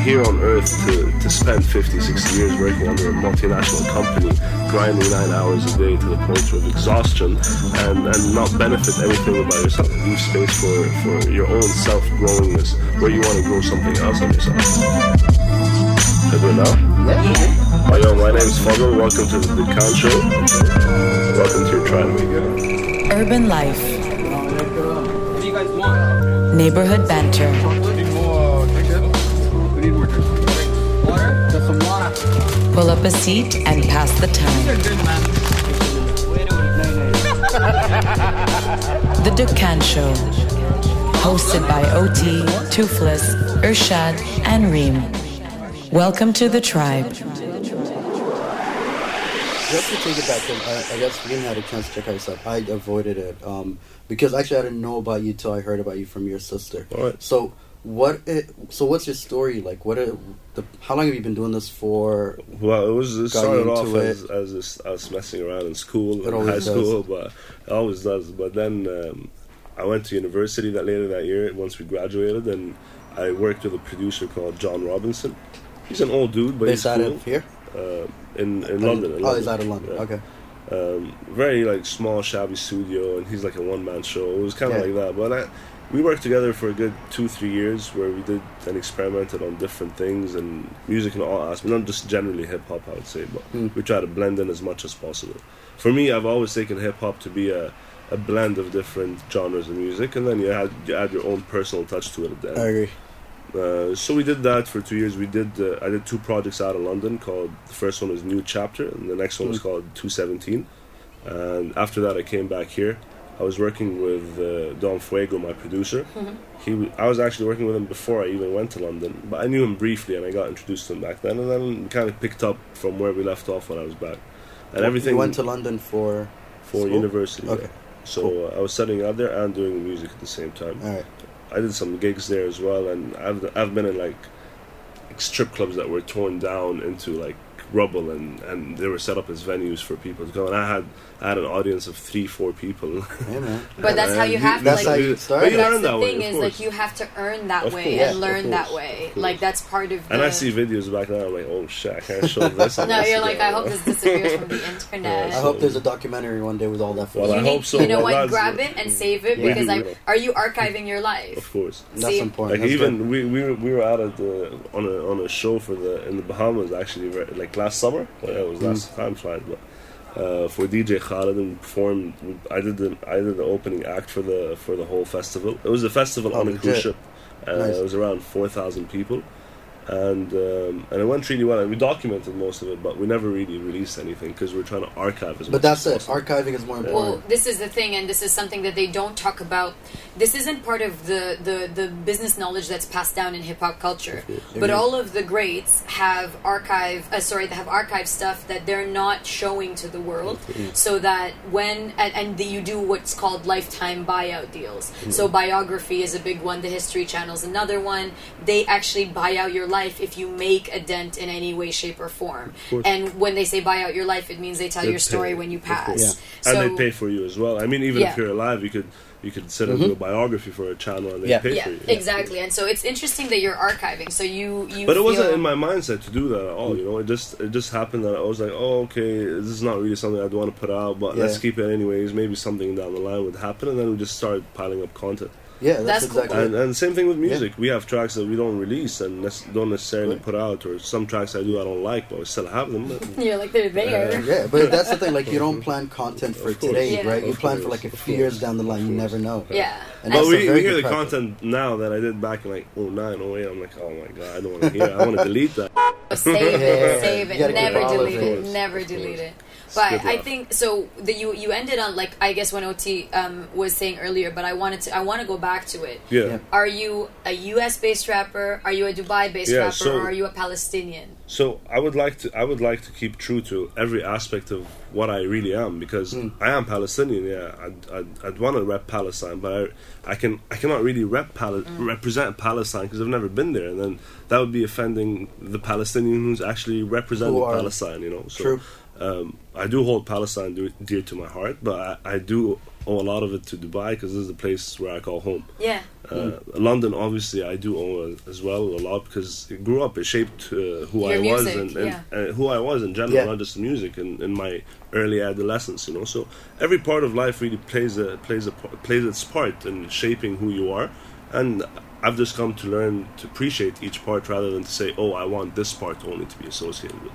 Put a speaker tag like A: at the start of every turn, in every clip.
A: here on earth to, to spend 50, 60 years working under a multinational company, grinding nine hours a day to the point of exhaustion, and, and not benefit anything about yourself. Leave space for, for your own self growingness, where you want to grow something else on yourself. Good now?
B: Yeah.
A: Oh, yo, my name's Fadl. Welcome to the Dukkan Show. Welcome to your tribe.
C: Urban life.
B: What do you guys want?
C: Neighborhood banter. Pull up a seat and pass the time.
B: You're good.
C: The Dukkan Show. Hosted by OT, Toothless, Urshad, and Reem. Welcome to the tribe.
D: Just to take it back, I, I guess we didn't have a chance to check out yourself. I avoided it um, because actually I didn't know about you till I heard about you from your sister.
A: All right.
D: So what? It, so what's your story like? What? are the, how long have you been doing this for?
A: Well, it was it started off
D: into
A: as,
D: it.
A: as this, us messing around in school,
D: It
A: in high
D: does.
A: school, but it always does. But then um, I went to university that later that year. Once we graduated, and I worked with a producer called John Robinson. He's an old dude, but
D: Based
A: he's
D: out
A: cool.
D: of here?
A: Uh, in in London. in
D: oh, he's out of London.
A: Yeah.
D: Okay.
A: um, very like small, shabby studio, and he's like a one man show. It was kind of
D: Yeah.
A: like that. But I, we worked together for a good two, three years, where we did and experimented on different things and music in all aspects, not just generally hip hop. I would say, but
D: Mm.
A: we try to blend in as much as possible. For me, I've always taken hip hop to be a a blend of different genres of music, and then you add you add your own personal touch to it at the end.
D: I agree.
A: Uh, so we did that for two years. We did uh, I did two projects out of London called the first one was New Chapter and the next one was
D: Mm.
A: called Two Seventeen. And after that, I came back here. I was working with uh, Don Fuego, my producer. He w- I was actually working with him before I even went to London, but I knew him briefly and I got introduced to him back then. And then kind of picked up from where we left off when I was back. And everything
D: You went to London for.
A: for
D: school?
A: university. yeah.
D: Okay.
A: So uh, I was studying out there and doing music at the same time.
D: All right.
A: I did some gigs there as well, and I've I've been in like, like strip clubs that were torn down into like rubble, and and they were set up as venues for people to go. And I had I had an audience of three four people.
D: Hey man.
E: But that's how you
A: And
E: have to
D: That's
E: like.
D: how you
A: But
D: started.
A: you
E: that's
A: learn
E: the
A: that way,
E: thing
A: of
E: is
A: course.
E: like you have to earn that
A: Of
E: way
A: course,
E: and
A: of
E: learn that way. Like that's part of. The,
A: And I see videos back then. I'm like, oh shit, I can't show this.
E: No, you're
A: Instagram,
E: like, I hope this disappears from the internet.
A: Yeah,
D: I hope there's a documentary one day with all that.
A: Well,
D: footage.
A: I
E: you
A: hope so.
E: You know
A: Well,
E: what? Grab it and save it because
A: do,
E: like, are you archiving your life?
A: Of course.
D: That's
E: See?
D: important.
A: Like
D: That's
A: even we, we were we were out at the on a on a show for the in the Bahamas actually like last summer. Well, yeah, it was last time flies, but uh, for DJ Khaled and performed. I did the I did the opening act for the for the whole festival. It was a festival
D: Oh,
A: on a cruise ship. Uh,
D: Nice.
A: It was around four thousand people, and um, and it went really well. And we documented most of it, but we never really released anything because we're trying to archive as much.
D: But that's
A: as
D: it.
A: possible.
D: Archiving is more
E: Well,
D: important.
E: this is the thing, and this is something that they don't talk about. This isn't part of the, the, the business knowledge that's passed down in hip hop culture. But
D: Agreed.
E: all of the greats have archive, uh, sorry, they have archive stuff that they're not showing to the world, so that when and, and the, you do what's called lifetime buyout deals. So biography is a big one. The History Channel is another one. They actually buy out your life if you make a dent in any way, shape, or form. And when they say buy out your life, it means they tell
A: They
E: your story
A: pay,
E: when you pass.
D: Yeah.
A: and they pay for you as well. I mean, even
E: Yeah.
A: if you're alive, you could you could sit and do a biography for a channel and they
D: Yeah.
A: pay
E: yeah,
A: for you.
E: exactly. And so it's interesting that you're archiving. So you you.
A: But it wasn't in my mindset to do that at all. You know, it just it just happened that I was like, oh, okay, this is not really something I'd want to put out, but let's keep it anyways. Maybe something down the line would happen, and then we just started piling up content.
D: Yeah, that's,
E: That's cool.
D: exactly.
A: And, and same thing with music. We have tracks that we don't release and nec- don't necessarily
D: Right.
A: put out, or some tracks I do I don't like, but I still have them.
E: You're like they're there.
D: Uh, yeah, but that's the thing. Like, you don't plan content for today,
E: Yeah.
D: right? You
A: Of
D: plan for like a few years down the line. You never know.
E: Yeah.
D: And
A: But we, we hear the
D: practice.
A: content now that I did back in like 09, 08. I'm like, oh my god, I don't want to hear it. I want to delete that.
E: Save it, save it, never
D: keep all of
E: delete
D: it.
E: it, never delete it. But I think so. The, you you ended on like I guess when OT um, was saying earlier, but I wanted to I want to go back to it.
A: Yeah.
D: Yeah.
E: Are you a U.S. based rapper? Are you a Dubai based
A: Yeah,
E: rapper?
A: so-
E: or are you a Palestinian?
A: So I would like to I would like to keep true to every aspect of what I really am because I am Palestinian. Yeah, I'd, I'd, I'd want to rep Palestine, but I, I can I cannot really rep Pal- represent Palestine because I've never been there, and then that would be offending the Palestinian who's actually representing Palestine. You know, so
D: True.
A: Um, I do hold Palestine dear, dear to my heart, but I, I do owe a lot of it to Dubai because this is the place where I call home.
E: Yeah.
A: Uh, London, obviously, I do owe as well a lot because it grew up. It shaped uh, who
E: Your
A: I was and, and,
E: yeah.
A: and who I was in general,
D: Yeah.
A: not just music. In, in my early adolescence, you know, so every part of life really plays a plays a plays its part in shaping who you are, and I've just come to learn to appreciate each part rather than to say, oh, I want this part only to be associated with.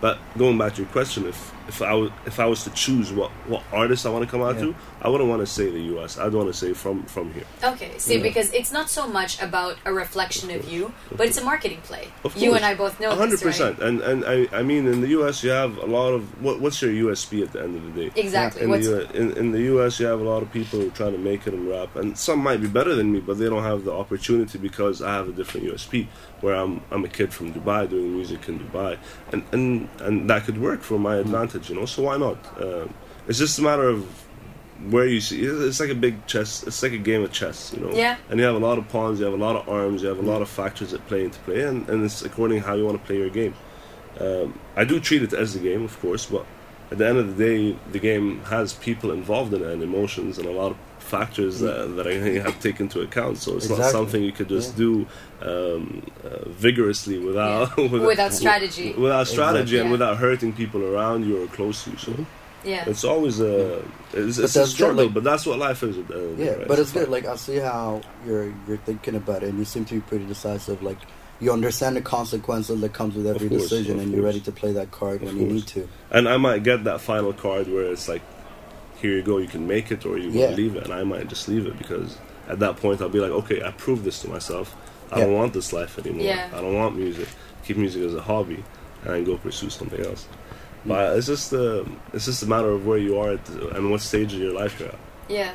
A: But going back to your question, if if I was if I was to choose what what artist I want to come out
D: Yeah.
A: to, I wouldn't want to say the U.S. I'd want to say from from here.
E: Okay, see, because it's not so much about a reflection of, you, but it's a marketing play.
A: Of
E: You and I both know
A: hundred
E: this, right?
A: percent. And and I, I mean in the U.S. you have a lot of what, what's your USP at the end of the day?
E: Exactly.
A: In
E: What's,
A: the, in, in the U.S., you have a lot of people who are trying to make it in rap, and some might be better than me, but they don't have the opportunity because I have a different USP. Where I'm, I'm a kid from Dubai doing music in Dubai, and and and that could work for my hmm. advantage, you know. So why not? Um, it's just a matter of where you see. It's like a big chess. It's like a game of chess, you know.
E: Yeah.
A: And you have a lot of pawns, you have a lot of arms, you have a lot of factors that play into play, and, and it's according how you want to play your game. Um, I do treat it as a game, of course, but at the end of the day, the game has people involved in it and emotions and a lot of factors that, that I have to take into account. So it's not something you could just
D: Yeah.
A: do um, uh, vigorously without
E: Without strategy.
A: without strategy,
D: Exactly.
A: and
E: Yeah.
A: without hurting people around you or close to you. So
E: yeah.
A: it's always a it's, it's a struggle,
D: like-
A: but that's what life is. at the end of the
D: Yeah,
A: right?
D: but it's
A: fun.
D: good. Like I see how you're you're thinking about it, and you seem to be pretty decisive. Like you understand the consequences that comes with every
A: course,
D: decision,
A: of
D: and you're ready to play that card
A: Of
D: when you need to.
A: And I might get that final card where it's like, here you go, you can make it, or you
D: Yeah.
A: won't leave it, and I might just leave it because at that point I'll be like, okay, I proved this to myself. I
D: Yeah.
A: don't want this life anymore.
E: Yeah.
A: I don't want music. Keep music as a hobby, and go pursue something else.
D: Mm.
A: But it's just uh, it's just a matter of where you are at the, and what stage of your life you're at.
E: Yeah.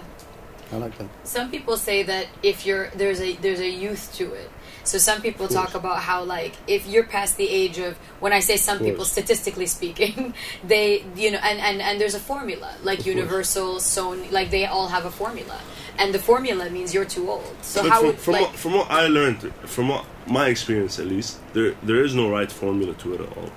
D: I like that.
E: Some people say that if you're there's a there's a youth to it. So some people talk about how like if you're past the age of when I say some people statistically speaking, they you know and and and there's a formula like
A: Of course.
E: Universal, Sony, like they all have a formula, and the formula means you're too old. So
A: But
E: how
A: from,
E: would
A: from,
E: like
A: what, from what I learned, from what my experience at least, there there is no right formula to it at all.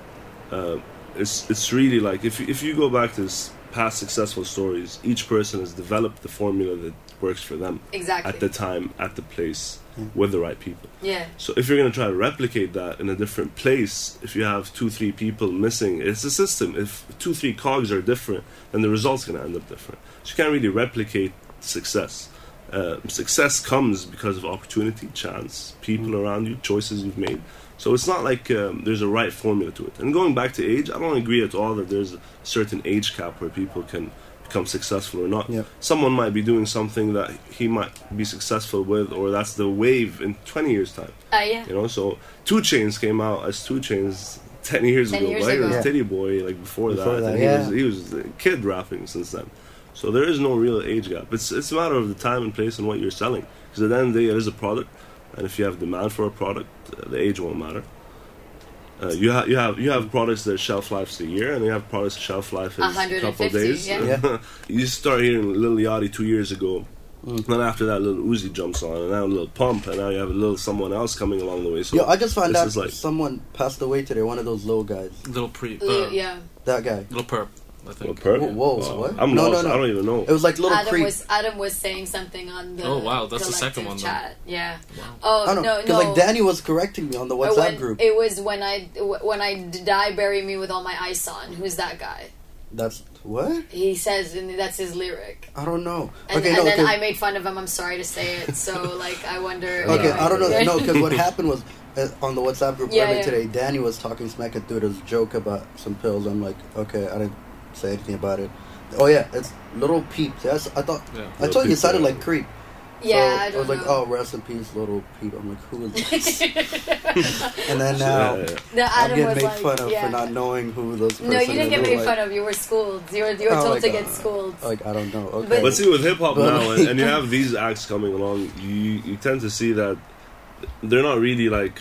A: Uh, it's it's really like if you, if you go back to s- past successful stories, each person has developed the formula that works for them
E: exactly
A: at the time, at the place, with the right people.
E: yeah
A: So if you're going to try to replicate that in a different place, if you have two, three people missing, it's a system. If two, three cogs are different, then the result's going to end up different. So you can't really replicate success. Uh, success comes because of opportunity, chance, people around you, choices you've made. So it's not like um, there's a right formula to it. And going back to age, I don't agree at all that there's a certain age cap where people can become successful or not.
D: Yeah.
A: Someone might be doing something that he might be successful with, or that's the wave in 20 years' time.
E: uh, yeah
A: You know, so 2 Chainz came out as 2 Chainz ten years
E: 10
A: ago.
E: years
A: but he was
E: ago.
A: Tity Boi like before,
D: Before
A: that.
D: that,
A: and
D: yeah.
A: he was he was a kid rapping since then. So there is no real age gap. It's it's a matter of the time and place and what you're selling. Because at the end of the day, it is a product, and if you have demand for a product, uh, the age won't matter. Uh, you have you have you have products that shelf life's a year, and you have products that shelf life is a couple
E: 150,
A: days.
E: yeah.
D: Yeah.
A: you start hearing Lil Yachty two years ago. Then after that, Lil Uzi jumps on, and now a Lil Pump, and now you have a little someone else coming along the way. So
D: Yo, I just found out
A: is like-
D: someone passed away today. One of those little guys.
F: Little pre, uh,
E: yeah
D: That guy.
F: little perp, I
A: Well,
F: think.
A: perp?
D: Whoa, whoa,
A: Wow.
D: what?
A: I'm
D: No,
A: lost.
D: no, no.
A: I don't even know.
D: It was like little
E: Adam
D: creep.
E: was Adam was saying something on the
F: Oh, wow, that's the second
E: collective
F: one, then.
E: chat yeah
F: Wow.
E: oh
D: I don't know.
E: no
D: Because
E: no
D: like Danny was correcting me on the WhatsApp
E: when,
D: group.
E: It was when I when I die, bury me with all my ice on. Who's that guy?
D: That's what?
E: He says, and that's his lyric.
D: I don't know.
E: And,
D: okay,
E: and
D: no,
E: then
D: 'cause-
E: I made fun of him. I'm sorry to say it. So like, I wonder.
D: Okay,
E: you
D: I don't know. No, because what happened was uh, on the WhatsApp group
E: Yeah, yeah.
D: today, Danny was talking smack and through this joke about some pills. I'm like, okay, I didn't say anything about it. Oh yeah, it's Lil Peep. Yes, I thought
F: Yeah.
D: I
A: Little
D: told you it sounded like creep.
E: Yeah,
D: so
E: I don't
D: was like, oh, rest in peace, Lil Peep. I'm like, who is this? and then now
A: Yeah, yeah.
E: No,
D: I'm getting made
E: like,
D: fun of
E: yeah.
D: for not knowing who those. Person
E: No, you didn't get
D: I'm
E: made
D: like,
E: fun of. You were schooled. You were you were
D: Oh
E: told
D: my
E: to
D: God.
E: get schooled.
D: Like I don't know. Okay.
E: But-
A: But see, with hip hop now, and, and you have these acts coming along, you you tend to see that they're not really like.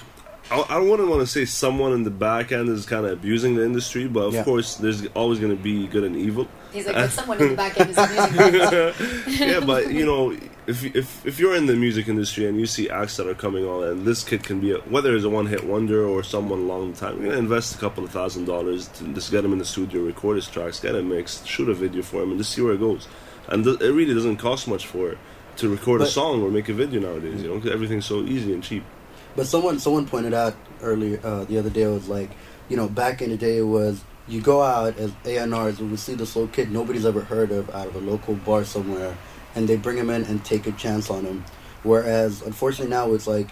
A: I, I wouldn't want to say someone in the back end is kind of abusing the industry, but of
D: Yeah.
A: course, there's always going to be good and evil.
E: He's like, but someone in the back end is abusing me.
A: yeah, but you know, if if if you're in the music industry and you see acts that are coming on, and this kid can be a, whether it's a one hit wonder or someone long time, you're gonna invest a couple of thousand dollars to just get him in the studio, record his tracks, get him mixed, shoot a video for him, and just see where it goes. and th- it really doesn't cost much for it to record a song or make a video nowadays. You know, 'cause everything's so easy and cheap.
D: But someone someone pointed out earlier uh, the other day it was like, you know, back in the day it was you go out as when we see this little kid nobody's ever heard of out of a local bar somewhere, and they bring him in and take a chance on him. Whereas unfortunately now it's like,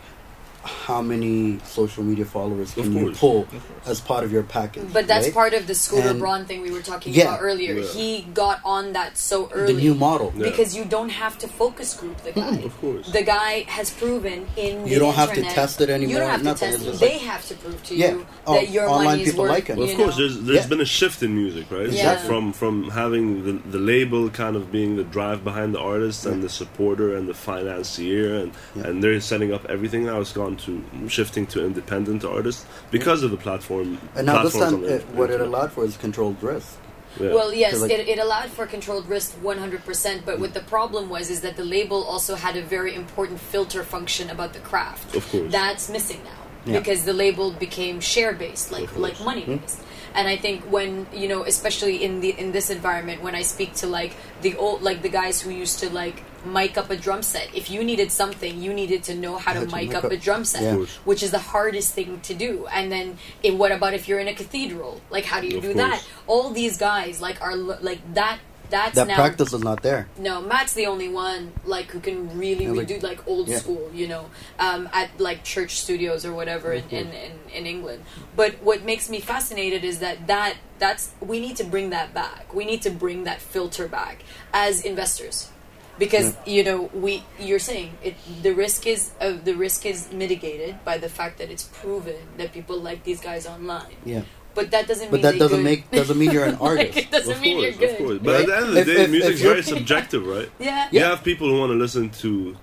D: how many social media followers can you pull as part of your package?
E: But that's
D: right?
E: part of the Scooter
D: And-
E: Braun thing we were talking
D: Yeah.
E: about earlier.
A: Yeah.
E: He got on that so early.
D: the new model.
A: Yeah.
E: Because you don't have to focus group the hmm. guy.
A: Of course.
E: The guy has proven in
D: You
E: the
D: don't have to test it anymore.
E: You
D: anymore,
E: don't have
D: nothing.
E: to test it. They
D: like-
E: have to prove to
D: Yeah.
E: you
D: Oh,
E: that your
D: online
E: money is
D: people
E: worth.
D: like him.
A: Of course,
E: know?
A: there's there's
D: Yeah.
A: been a shift in music, right?
E: Exactly.
A: From from having the the label kind of being the drive behind the artist and the supporter and the financier and
D: Yeah.
A: and they're setting up everything now. It's gone to shifting to independent artists because of the platform.
D: And now this time, it, what it allowed for is controlled risk.
A: Yeah.
E: Well, yes,
D: like-
E: it, it allowed for controlled risk 100%, but what the problem was is that the label also had a very important filter function about the craft.
A: Of course.
E: That's missing now
D: Yeah.
E: because the label became share based, like like money based. Hmm. And I think when you know, especially in the in this environment, when I speak to like the old like the guys who used to like mic up a drum set, if you needed something, you needed to know how to
D: Had to
E: mic
D: mic
E: up
D: up.
E: a drum set,
D: Yeah.
E: Which is the hardest thing to do. And then, it, what about if you're in a cathedral? Like, how do you
A: Of
E: do
A: course.
E: that? All these guys like are like that. That's
D: That
E: now
D: practice is not there.
E: no, Matt's the only one like who can really
D: Yeah, like-
E: redo like old
D: yeah.
E: school, you know, um, at like church studios or whatever in, in, in, in England. But what makes me fascinated is that that that's we need to bring that back. We need to bring that filter back as investors. Because you know we, you're saying it. The risk is uh, the risk is mitigated by the fact that it's proven that people like these guys online.
D: Yeah.
E: But that doesn't.
D: But
E: mean
D: that doesn't
E: good.
D: make doesn't mean you're an
E: Like,
D: artist.
E: it doesn't
A: of
E: mean
A: course,
E: you're good.
A: of course. But at the end of the
D: If-
A: day,
D: if-
A: music's
D: if
A: very subjective, right?
E: Yeah.
A: You have people who want to listen to,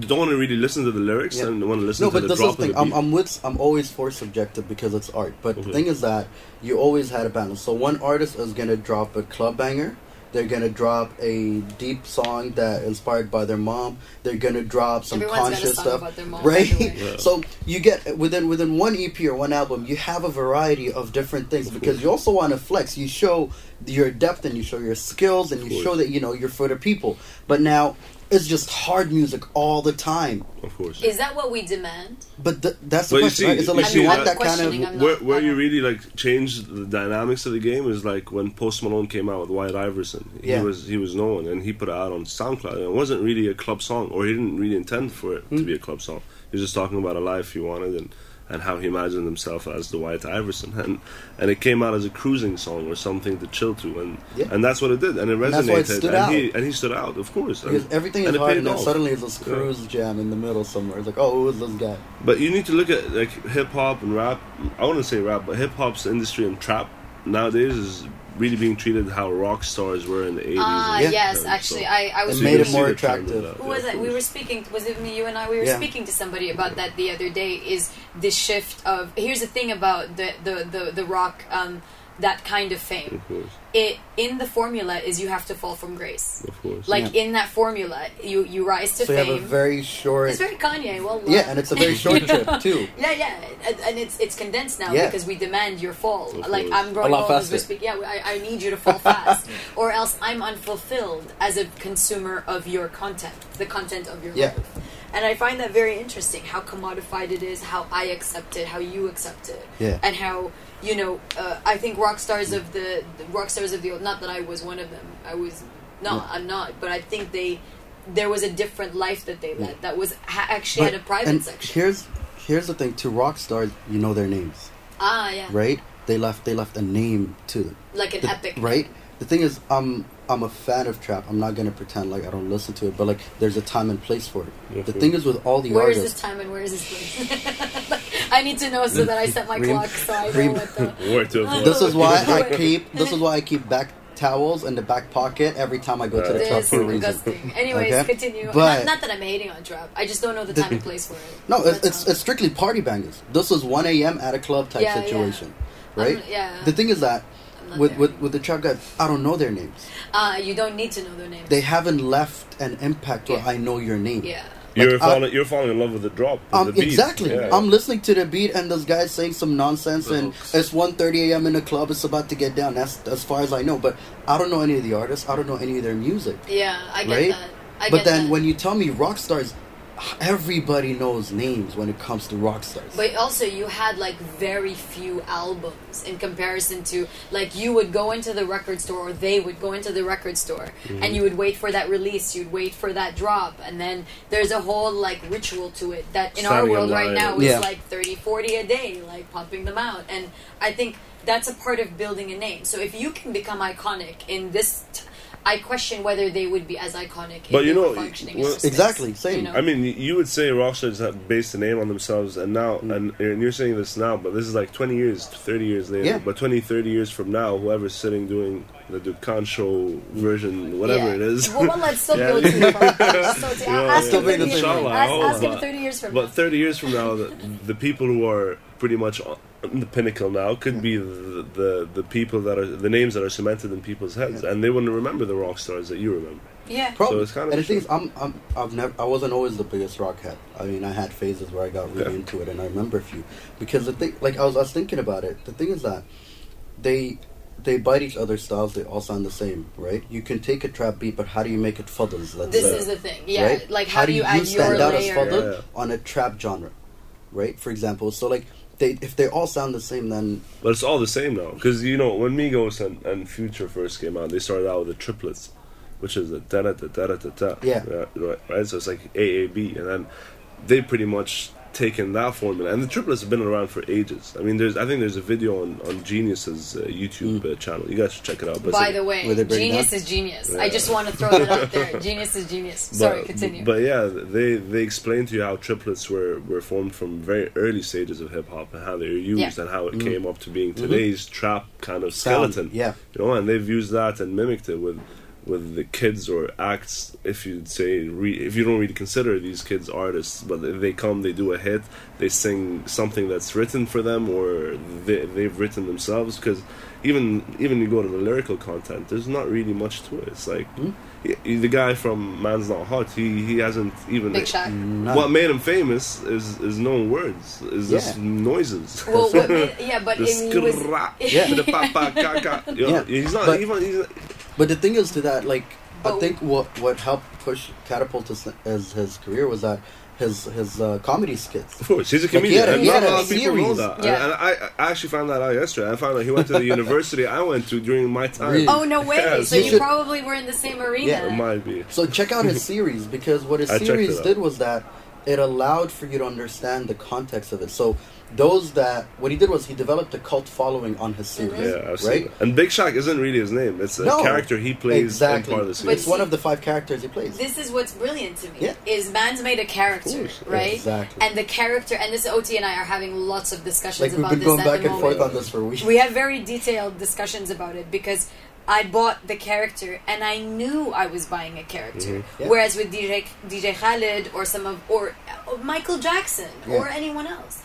A: don't want to really listen to the lyrics
D: Yeah.
A: and want to listen
D: No,
A: to
D: but
A: the
D: this is
A: drop
D: the
A: of
D: thing.
A: the
D: I'm. I'm with. I'm always for subjective because it's art. But the
A: Mhm.
D: thing is that you always had a balance. So one artist is gonna drop a club banger. They're gonna drop a deep song that inspired by their mom. They're gonna drop some
E: Everyone's got a
D: conscious
E: song
D: stuff,
E: about their mom,
D: right?
E: by the way.
A: Yeah.
D: So you get within within one EP or one album, you have a variety of different things because you also want to flex. You show your depth and you show your skills and you show that you know you're for the people. But now it's just hard music all the time.
A: of course.
E: Is that what we demand?
D: But th- that's the
A: But you
D: question,
A: see-
D: right? Is it like
A: see
D: you want
A: that-
D: that kind of?
E: I'm
A: where where you really like change the dynamics of the game is like when Post Malone came out with White Iverson. He
D: Yeah.
A: was he was known and he put it out on SoundCloud. And it wasn't really a club song, or he didn't really intend for it
D: Hmm.
A: to be a club song. He was just talking about a life he wanted and. And how he imagined himself as the White Iverson, and and it came out as a cruising song or something to chill to, and
D: Yeah.
A: and that's what it did, and it resonated,
D: why it
A: and he and he stood out, of course,
D: Because
A: and,
D: everything
A: and
D: is hard, and then suddenly it's this
A: Yeah.
D: cruise jam in the middle somewhere. It's like, oh, who is this guy?
A: But you need to look at like hip hop and rap. I wouldn't say rap, but hip hop's industry and trap nowadays is really being treated how rock stars were in the eighties.
E: Ah,
D: Yeah.
E: yes, actually, I, I was
D: It made it more
A: see the of
D: attractive.
E: Who was
A: yeah,
E: it? We were speaking. Was it me, you and I? We were
D: Yeah.
E: speaking to somebody about that the other day. Is this shift of? Here's the thing about the the the, the rock. Um, that kind of fame.
A: Of course,
E: It in the formula is you have to fall from grace.
A: of course.
E: Like
D: Yeah.
E: in that formula, you you rise to
D: So you
E: fame.
D: have a very short.
E: it's very Kanye. Well,
D: yeah, and it's a very short trip too.
E: Yeah, yeah, and, and it's it's condensed now
D: Yeah.
E: because we demand your fall.
A: Of
E: Like
A: course.
E: I'm growing
D: A lot
E: old as we
D: faster.
E: speak. Yeah, I, I need you to fall fast, or else I'm unfulfilled as a consumer of your content, the content of your
D: Yeah.
E: life. And I find that very interesting how commodified it is, how I accept it, how you accept it,
D: Yeah.
E: and how you know. Uh, I think rock stars of the, the rock stars of the old. Not that I was one of them. I was not.
D: Yeah.
E: I'm not. But I think they there was a different life that they led that was ha- actually
D: But-
E: had a private
D: and
E: section.
D: Here's here's the thing: to rock stars, you know their names,
E: Ah, yeah.
D: right? They left they left a name to them,
E: Like an
D: The-
E: epic.
D: right? The thing is, I'm I'm a fan of trap. I'm not gonna pretend like I don't listen to it, but like there's a time and place for it.
A: Yeah,
D: the
A: sure.
D: thing is with all the artists.
E: Where is this time and where is this place? I need to know so that I set my
D: Reem-
E: clock so I know
D: Reem-
E: what the.
A: Where
D: this is why I keep this is why I keep back towels in the back pocket every time I go to the trap for a reason.
E: Anyways,
D: Okay?
E: continue.
D: But-
E: not, not that I'm hating on trap. I just don't know the
D: The-
E: time and place for it.
D: No, it's, it's it's strictly party bangers. This is 1 a.m. at a club type
E: Yeah, yeah.
D: situation, right?
E: I'm- yeah.
D: The thing is that
E: I'm not
D: with, with with the trap guys, I don't know their names.
E: Uh, you don't need to know their names.
D: They haven't left an impact where
E: Yeah.
D: I know your name.
E: yeah.
A: You're
D: Like, I-
A: falling. you're falling in love with the drop. with
D: Um,
A: the beat.
D: exactly.
A: Yeah,
D: I'm
A: yeah.
D: listening to the beat, and this guy's saying some nonsense, and
A: hooks.
D: it's 1:30 a.m. in the club. It's about to get down. That's as far as I know. But I don't know any of the artists. I don't know any of their music.
E: Yeah, I get
D: right?
E: that. I
D: but
E: get
D: then
E: that.
D: when you tell me rock stars, everybody knows names when it comes to rock stars.
E: But also, you had like very few albums in comparison to like you would go into the record store, or they would go into the record store,
A: Mm-hmm.
E: and you would wait for that release, you'd wait for that drop, and then there's a whole like ritual to it that in our world right now is
D: Yeah.
E: like 30, 40 a day, like pumping them out, and I think that's a part of building a name. So if you can become iconic in this. T- I question whether they would be as iconic
A: But
E: if
A: you know,
E: functioning
A: well-
E: in space,
D: Exactly, same.
E: you know?
A: I mean, you would say rock stars have based a name on themselves, and now,
D: Mm.
A: and, and you're saying this now, but this is like 20 years, 30 years later.
D: Yeah.
A: But 20, 30 years from now, whoever's sitting doing the Dukkan show version, whatever
E: Yeah.
A: it is.
E: Well, well, let's still
A: Yeah.
E: go to the so to,
A: Yeah,
E: ask,
D: yeah.
E: him 30 years,
D: Inshallah,
E: ask,
A: I hope,
E: ask him
A: but-
E: 30 years from
A: But
E: now.
A: 30 years from now, the, the people who are pretty much on the pinnacle now could be the, the the people that are the names that are cemented in people's heads, and they wouldn't remember the rock stars that you remember.
E: Yeah.
D: Probably.
A: it's kind of
D: and the thing is, I'm, I'm, I've never, I wasn't always the biggest rock head. I mean, I had phases where I got really
A: Yeah.
D: into it, and I remember a few. Because the thing, like I was, I was thinking about it. The thing is that they, they bite each other's styles. They all sound the same, right? You can take a trap beat, but how do you make it Fadl's? Let's
E: This
D: say,
E: is the thing. Yeah.
D: right?
E: Like, how, do you, add your
D: stand out as
E: layer?
D: Fadl
A: Yeah, yeah.
D: on a trap genre, right? For example, so like they, if they all sound the same, then
A: But it's all the same now, because you know when Migos and, and Future first came out, they started out with the triplets, which is the da da da da da da da.
D: Yeah.
A: right, right. So it's like AAB, and then they pretty much taken that formula, and the triplets have been around for ages. I mean, there's I think there's a video on on Genius's uh, YouTube uh, channel. You guys should check it out. But
E: By the way,
D: Were they
E: genius
D: down?
E: is genius. I just want to throw that out there. Genius is genius. Sorry,
A: but,
E: continue.
A: But yeah, they they explain to you how triplets were, were formed from very early stages of hip hop and how they were used
E: Yeah.
A: and how it came up to being today's trap kind of
D: Sound,
A: skeleton.
D: yeah.
A: you know, and they've used that and mimicked it with with the kids or acts. If you'd say, re, if you don't really consider these kids artists, but if they come, they do a hit, they sing something that's written for them or they they've written themselves because. Even even you go to the lyrical content, there's not really much to it. It's like
D: Hmm?
A: he- the guy from Man's Not Hot. He he hasn't even
E: Big Shaq.
D: None.
A: what made him famous is is no words, is just noises.
E: Well, what made, yeah, but
A: the
E: it, he was.
D: Yeah.
A: the pa- pa- ka- ka. You know,
D: Yeah.
A: he's not
D: But-
A: even. He's,
D: But the thing is to that, like, I think what what helped push catapult his his, his career was that his his uh, comedy skits.
A: of course, he's a
D: Like, he
A: comedian.
D: had a-
A: and
E: he
A: not
E: had
A: a
E: a
A: lot of people know that.
E: Yeah.
A: And, and I, I actually found that out yesterday. I found out he went to the university I went to during my time.
D: Really?
E: Oh no way!
A: Yeah,
E: so
D: you
E: you
D: should-
E: probably were in the same arena.
D: Yeah,
A: It might be.
D: So check out his series because what his
A: I
D: series did was that it allowed for you to understand the context of it. So those that what he did was he developed a cult following on his series,
A: Yeah, I've seen
D: right?
A: And Big Shaq isn't really his name. It's a
D: No.
A: character he plays
D: exactly.
A: in part of the
D: It's one of the five characters he plays.
E: This is what's brilliant to me.
D: Yeah.
E: Is man's made a character, right?
D: exactly.
E: And the character, and this OT and I are having lots of discussions
D: like we've
E: about
D: been
E: this
D: going back and
E: moment.
D: forth on this for weeks.
E: We have very detailed discussions about it because I bought the character and I knew I was buying a character.
D: Mm-hmm. Yeah.
E: Whereas with DJ DJ Khaled or some of or uh, Michael Jackson or anyone else.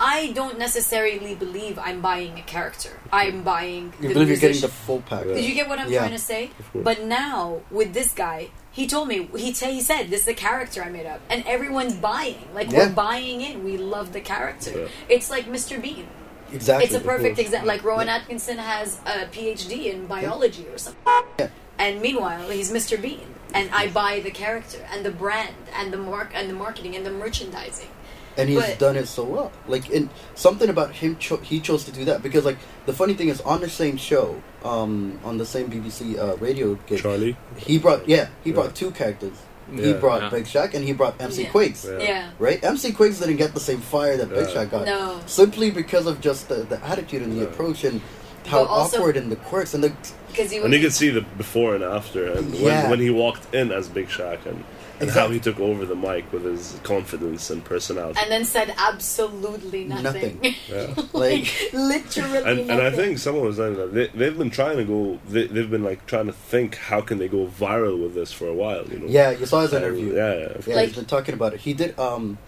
E: I don't necessarily believe I'm buying a character. I'm buying
D: you
E: the
D: believe you're getting the full package.
E: Did you get what I'm
D: Yeah.
E: trying to say? But now with this guy, he told me he t- he said this is the character I made up, and everyone's buying. Like
D: Yeah.
E: we're buying in. We love the character.
A: Yeah.
E: It's like Mr. Bean.
D: Exactly.
E: It's a perfect example. Like Rowan Atkinson has a PhD in biology or something,
D: Yeah.
E: and meanwhile he's Mr. Bean, and I buy the character and the brand and the mark and the marketing and the merchandising.
D: And he's
E: But-
D: done it so well. Like, in something about him, cho- he chose to do that because, like, the funny thing is, on the same show, um, on the same BBC uh, radio gig,
A: Charlie.
D: he brought yeah, he
A: Yeah.
D: brought two characters. He
A: Yeah.
D: brought
F: Yeah.
D: Big Shaq and he brought MC
E: Yeah.
D: Quakes.
A: Yeah.
E: Yeah.
D: Right? MC Quakes didn't get the same fire that Big
A: Yeah.
D: Shaq got.
E: No.
D: Simply because of just the, the attitude and the
A: Yeah.
D: approach and how
E: also-
D: awkward and the quirks and the
E: Because you,
A: And you could see the before and after, and
D: Yeah.
A: when, when he walked in as Big Shaq, and, and how he took over the mic with his confidence and personality.
E: and then said absolutely nothing.
D: Nothing.
A: yeah.
D: like
E: literally
A: and,
E: nothing.
A: and I think someone was saying that they, they've been trying to go. They, they've been like trying to think how can they go viral with this for a while. You know.
D: yeah, you saw his
A: So,
D: interview.
A: Yeah, yeah. of
D: Yeah,
E: Like-
D: he's been talking about it. He did. Um,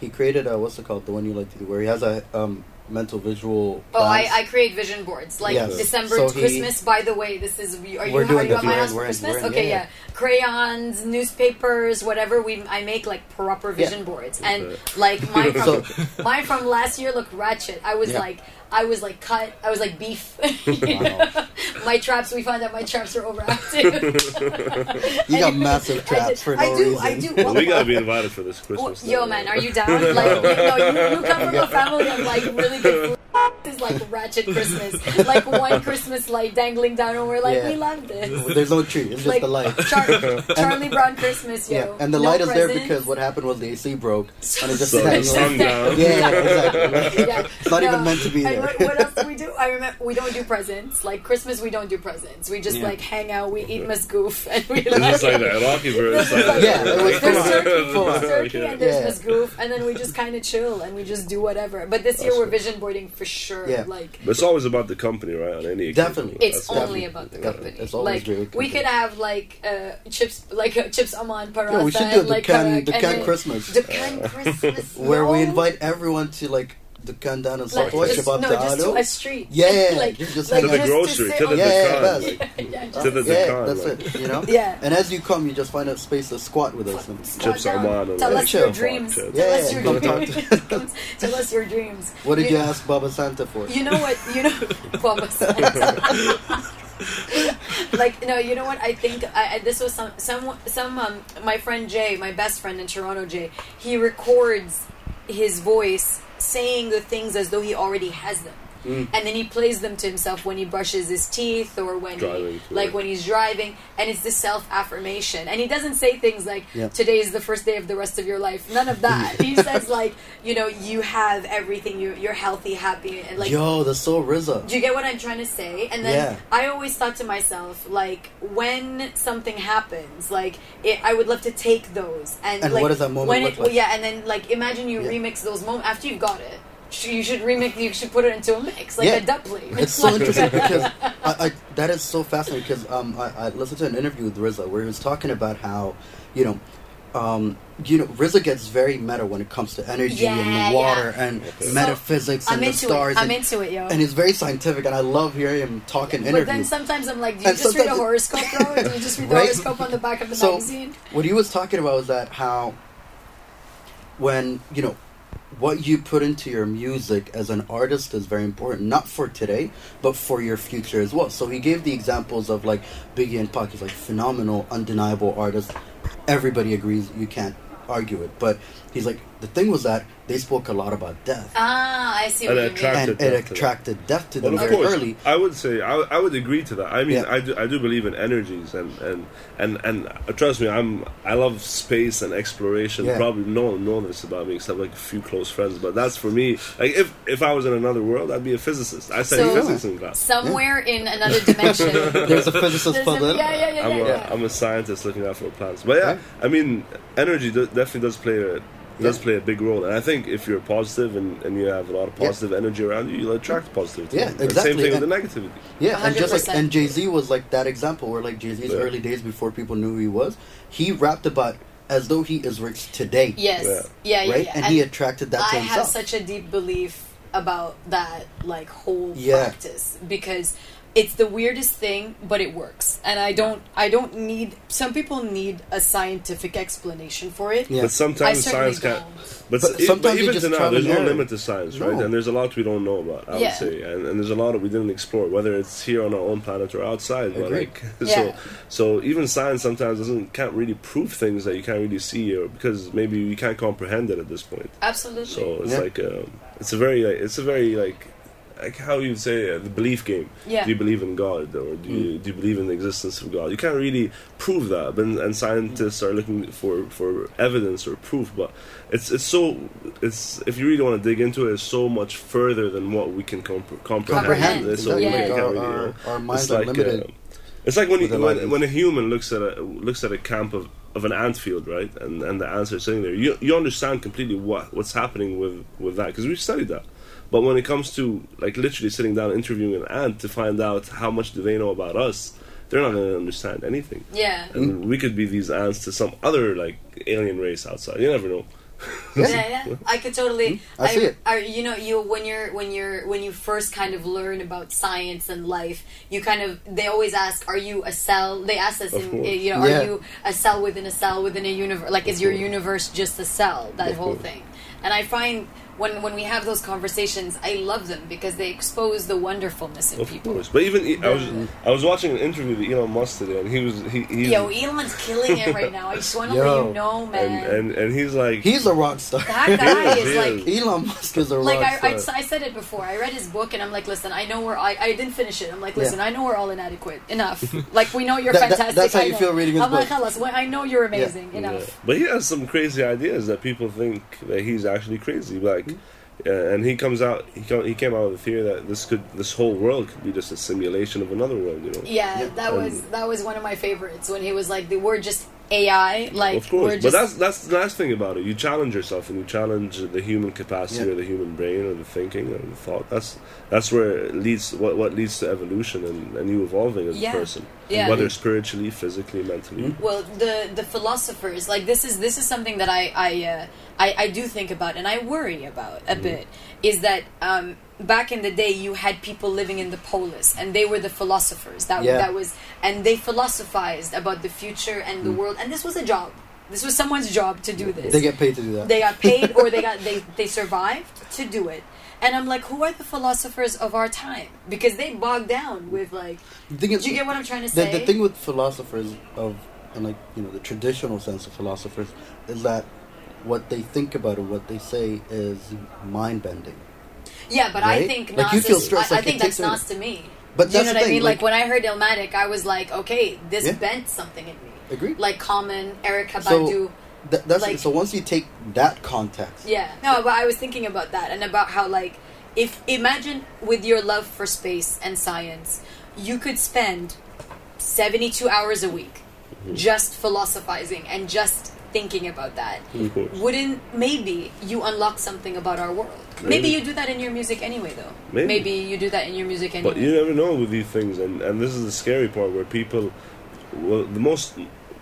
D: he created a what's it called? The one you like to do, where he has a um mental visual.
E: Oh, I. I create vision boards like
D: Yes.
E: December
D: So he-
E: Christmas. By the way, this is are you,
D: We're
E: are you
D: doing
E: at my house for Christmas?
D: in,
E: okay,
D: yeah,
E: yeah. Crayons, newspapers, whatever. We I make like proper vision
D: Yeah.
E: boards, and
A: Okay.
E: like mine
D: So-
E: from mine from last year look ratchet. I was
D: Yeah.
E: like I was like cut. I was like beef.
D: Wow.
E: my traps. We found out my traps are overactive.
D: You got
E: And-
D: massive
E: I
D: traps
E: did-
D: for
E: I
D: no
E: do.
D: reason.
E: I do.
A: Well, we gotta be invited for this
E: Well,
A: Christmas.
E: yo, man, are you down? Like, you, no, you, you come from a family of like really good food. This is like ratchet Christmas, like one Christmas light dangling down, and we're like,
D: Yeah.
E: we love this.
D: There's no tree. It's just
E: Like
D: the light.
E: Char- Charlie Brown Christmas, yo.
D: Yeah, and the
E: No
D: light is there because what happened was the AC broke, and it just
A: So
D: hangs
A: down.
D: Yeah, yeah, exactly.
E: Yeah.
D: It's not even meant to be there.
E: What, what else do we do? I remember we don't do presents. Like Christmas, we don't do presents. We just
D: Yeah.
E: like hang out, we eat masgoof, and we
A: It's just like that Rocky verse. Like,
E: Like,
D: Yeah, it was
E: there's
D: full-
E: turkey,
D: full-
E: there's turkey, and there's
D: Yeah.
E: masgoof, and then we just kind of chill and we just do whatever. But this year
A: That's
E: we're vision boarding for sure.
D: Yeah.
E: Like
A: But it's always about the company, right? On any occasion.
D: Definitely.
E: it's
A: That's
E: only
A: definitely-
E: about the
D: Yeah,
E: company.
D: it's always
E: like
D: really
E: we could have like uh, chips, like uh, chips Oman Paratha.
D: Yeah, we should do
E: and,
D: the
E: like,
D: can,
E: Karak,
D: the can Christmas,
E: The can Christmas,
D: where we invite everyone to like the can down in
E: like,
D: Savoy,
E: just,
D: Shabab
E: no, just to
D: Dado.
E: a street.
D: Yeah,
E: like,
D: just- just
A: To the grocery,
E: sit
A: to the
E: on-
D: Yeah, yeah,
A: Dukkan,
D: that's-
A: like, to the
D: Yeah,
A: Dukkan,
D: that's
A: like,
D: it. You know.
E: Yeah.
D: And as you come, you just find a space to squat with us. And,
E: squat
A: Chips
E: down.
A: Oman and
E: Tell
A: like
E: us your dreams.
A: Chips.
E: Tell
D: Yeah,
E: us
D: yeah,
E: your dreams. Tell us your dreams.
D: what did you,
E: know-
D: ask Baba Santa for?
E: You know what? You know, Baba Santa. like no, you know what? I think I, I, this was some some some um, my friend Jay, my best friend in Toronto, Jay. He records his voice saying the things as though he already has them.
D: Mm.
E: And then he plays them to himself when he brushes his teeth or when
A: Driving
E: he, like
A: work.
E: when he's driving, and it's the self affirmation. And he doesn't say things like
D: Yeah.
E: "Today is the first day of the rest of your life." None of that. he says like, you know, you have everything. You you're healthy, happy, and like
D: Yo, that's so RZA.
E: do you get what I'm trying to say? And then
D: Yeah.
E: I always thought to myself, like, when something happens, like, it, I would love to take those and,
D: And
E: like,
D: what does that moment
E: when
D: look
E: it,
D: like?
E: well, yeah, and then like, imagine you
D: Yeah.
E: remix those moments after you've got it. Sh- You should remix. You should put it into a mix, like
D: Yeah.
E: a dumpling.
D: It's so
E: Like-
D: interesting because I, I, that is so fascinating because um, I, I listened to an interview with RZA where he was talking about how, you know, um, you know, RZA gets very meta when it comes to energy
E: Yeah,
D: and the water
E: yeah.
D: and
A: Okay.
D: metaphysics
E: I'm
D: and the stars.
E: it. I'm
D: and,
E: into it, yo.
D: and he's very scientific, and I love hearing him talk in
E: but then sometimes I'm like, do you
D: And
E: just read a horoscope, bro? Do you just read the
D: Right?
E: horoscope on the back of the
D: So-
E: magazine?
D: what he was talking about was that how when you know what you put into your music as an artist is very important not for today but for your future as well. So he gave the examples of like biggie and Pac he's like phenomenal undeniable artists everybody agrees you can't argue it but he's like the thing was that they spoke a lot about death
E: Ah, I see
A: And
E: what
A: it
E: you
A: attracted-
E: mean.
D: and it
A: death to them.
D: attracted death to
A: Well,
D: them
A: of
D: very
A: course,
D: early
A: I would say I, I would agree to that. I mean,
D: Yeah.
A: I do I do believe in energies and and and and uh, trust me, I'm I love space and exploration.
D: Yeah.
A: Probably no one know this about me except like a few close friends. But that's for me. Like if if I was in another world, I'd be a physicist. I study
E: So-
A: physics in class.
E: Somewhere in another dimension.
D: there's a physicist
E: There's
D: for
E: a-
D: them
E: yeah, yeah, yeah,
A: I'm
E: yeah,
A: a
E: yeah.
A: am a scientist looking out for plants. But yeah,
D: Yeah.
A: I mean, energy do, definitely does play a does
D: Yeah.
A: play a big role. And I think if you're positive and, and you have a lot of
D: Yeah.
A: positive energy around you, you'll attract positivity.
D: Yeah,
A: And
D: exactly.
A: Same thing with the negativity.
D: Yeah, and just like and Jay Z was like that example where like Jay Z's
A: Yeah.
D: early days before people knew who he was, he rapped about as though he is rich today.
E: Yes.
A: Yeah.
E: Yeah, yeah,
D: right?
E: yeah.
D: And, he attracted that to
E: I
D: himself.
E: have such a deep belief about that like whole
D: Yeah.
E: practice because it's the weirdest thing but it works and i don't i don't need some people need a scientific explanation for it
D: Yeah.
A: But sometimes
E: certainly
A: science
E: don't
A: can't. But,
D: But
A: s-
D: sometimes
A: but even
D: just
A: to now, there's no
D: error.
A: limit to science, right?
D: No.
A: And there's a lot we don't know about. I
E: Yeah.
A: would say, and, and there's a lot that we didn't explore, whether it's here on our own planet or outside. But
D: Agreed.
A: like,
E: Yeah.
A: so so even science sometimes doesn't can't really prove things that you can't really see, or because maybe you can't comprehend it at this point.
E: absolutely
A: So it's
D: Yeah.
A: like um, it's a very like, it's a very like like how you say uh, the belief game.
E: Yeah.
A: Do you believe in God or do you do you believe in the existence of God? You can't really prove that, but and scientists are looking for for evidence or proof. But it's it's so it's if you really want to dig into it, it's so much further than what we can comp- comprehend.
E: Comprehend,
A: It's so
E: Yeah.
A: can't
D: Our-
A: really, you
D: our-
A: know.
D: our minds
A: it's
D: are
A: like
D: limited
A: uh, it's like when you when, when a human looks at a looks at a camp of, of an ant field, right, and and the ants are sitting there. You you understand completely what what's happening with with that because we've studied that. But when it comes to like literally sitting down interviewing an ant to find out how much do they know about us, they're not going to understand anything.
E: yeah
A: And we could be these ants to some other like alien race outside. You never know.
E: yeah, yeah. I could totally. Hmm?
D: I see it.
E: I, you know, you when you're when you're when you first kind of learn about science and life, you kind of they always ask, "Are you a cell?" They ask us, in, you know,
D: Yeah.
E: are you a cell within a cell within a universe? Like, is your universe just a cell? That
A: Of
E: whole
A: course.
E: thing. And I find when when we have those conversations, I love them because they expose the wonderfulness in
A: Of
E: people.
A: course, but even I was I was watching an interview with Elon Musk today, and he was he he's,
E: Yo, Elon's killing it right now. I just want to let you know, man.
A: and, and and he's like
D: He's a rock star.
E: that guy
A: He
E: is
A: is,
E: like
D: Elon Musk is a
E: like
D: rock
E: I, I,
D: star.
E: I said it before. I read his book and I'm like, listen, I know we're I, I didn't finish it. I'm like, listen,
D: Yeah.
E: I know we're all inadequate. Enough. like we know you're
D: That- that-
E: fantastic.
D: that's how
E: I
D: you
E: know.
D: feel reading his
E: I'm like,
D: book.
E: "Khalas, well, I know you're amazing.
A: Yeah.
E: Enough.
A: But he has some crazy ideas that people think that he's actually crazy. Like, uh, and he comes out, he come, he came out with a theory that this could, this whole world could be just a simulation of another world. You know.
E: Yeah, that was that was one of my favorites when he was like, the we're just AI. Like
A: Of course,
E: we're
A: but that's that's the nice thing about it. You challenge yourself, and you challenge the human capacity,
D: Yeah.
A: or the human brain, or the thinking, or the thought. That's that's where it leads. What what leads to evolution and, and you evolving as
E: Yeah.
A: a person,
E: Yeah.
A: whether spiritually, physically, mentally.
E: well the the philosophers like this is this is something that I I uh, I, I do think about and I worry about a bit is that um, back in the day you had people living in the polis and they were the philosophers. That
D: Yeah.
E: that was and they philosophized about the future and the world and this was a job. This was someone's job to do this.
D: They get paid to do that.
E: they got paid or they got they they survived to do it. And I'm like who are the philosophers of our time? Because they bogged down with like
D: The
E: do you get what I'm trying to
D: the,
E: say?
D: the thing with philosophers of and like you know the traditional sense of philosophers is that what they think about or what they say is mind bending.
E: Yeah, but I think
D: Like,
E: Nas
D: you feel stressed,
E: I, I think that's Nas to me.
D: But
E: you know what I mean? Like,
D: like-
E: when I heard Illmatic, I was like, okay, this
D: Yeah.
E: bent something in me.
D: Agree.
E: Like Common, Erykah
D: So
E: Badu.
D: th- that's
E: like-
D: so once you take that context,
E: Yeah. No, but I was thinking about that and about how like if imagine with your love for space and science, you could spend 72 hours a week
A: Mm-hmm.
E: just philosophizing and just thinking about that.
A: Mm-hmm.
E: Wouldn't maybe you unlock something about our world? Maybe,
A: Maybe.
E: you do that in your music anyway though.
A: Maybe.
E: you do that in your music anyway.
A: But you never know with these things, and, and this is the scary part where people, well, the most,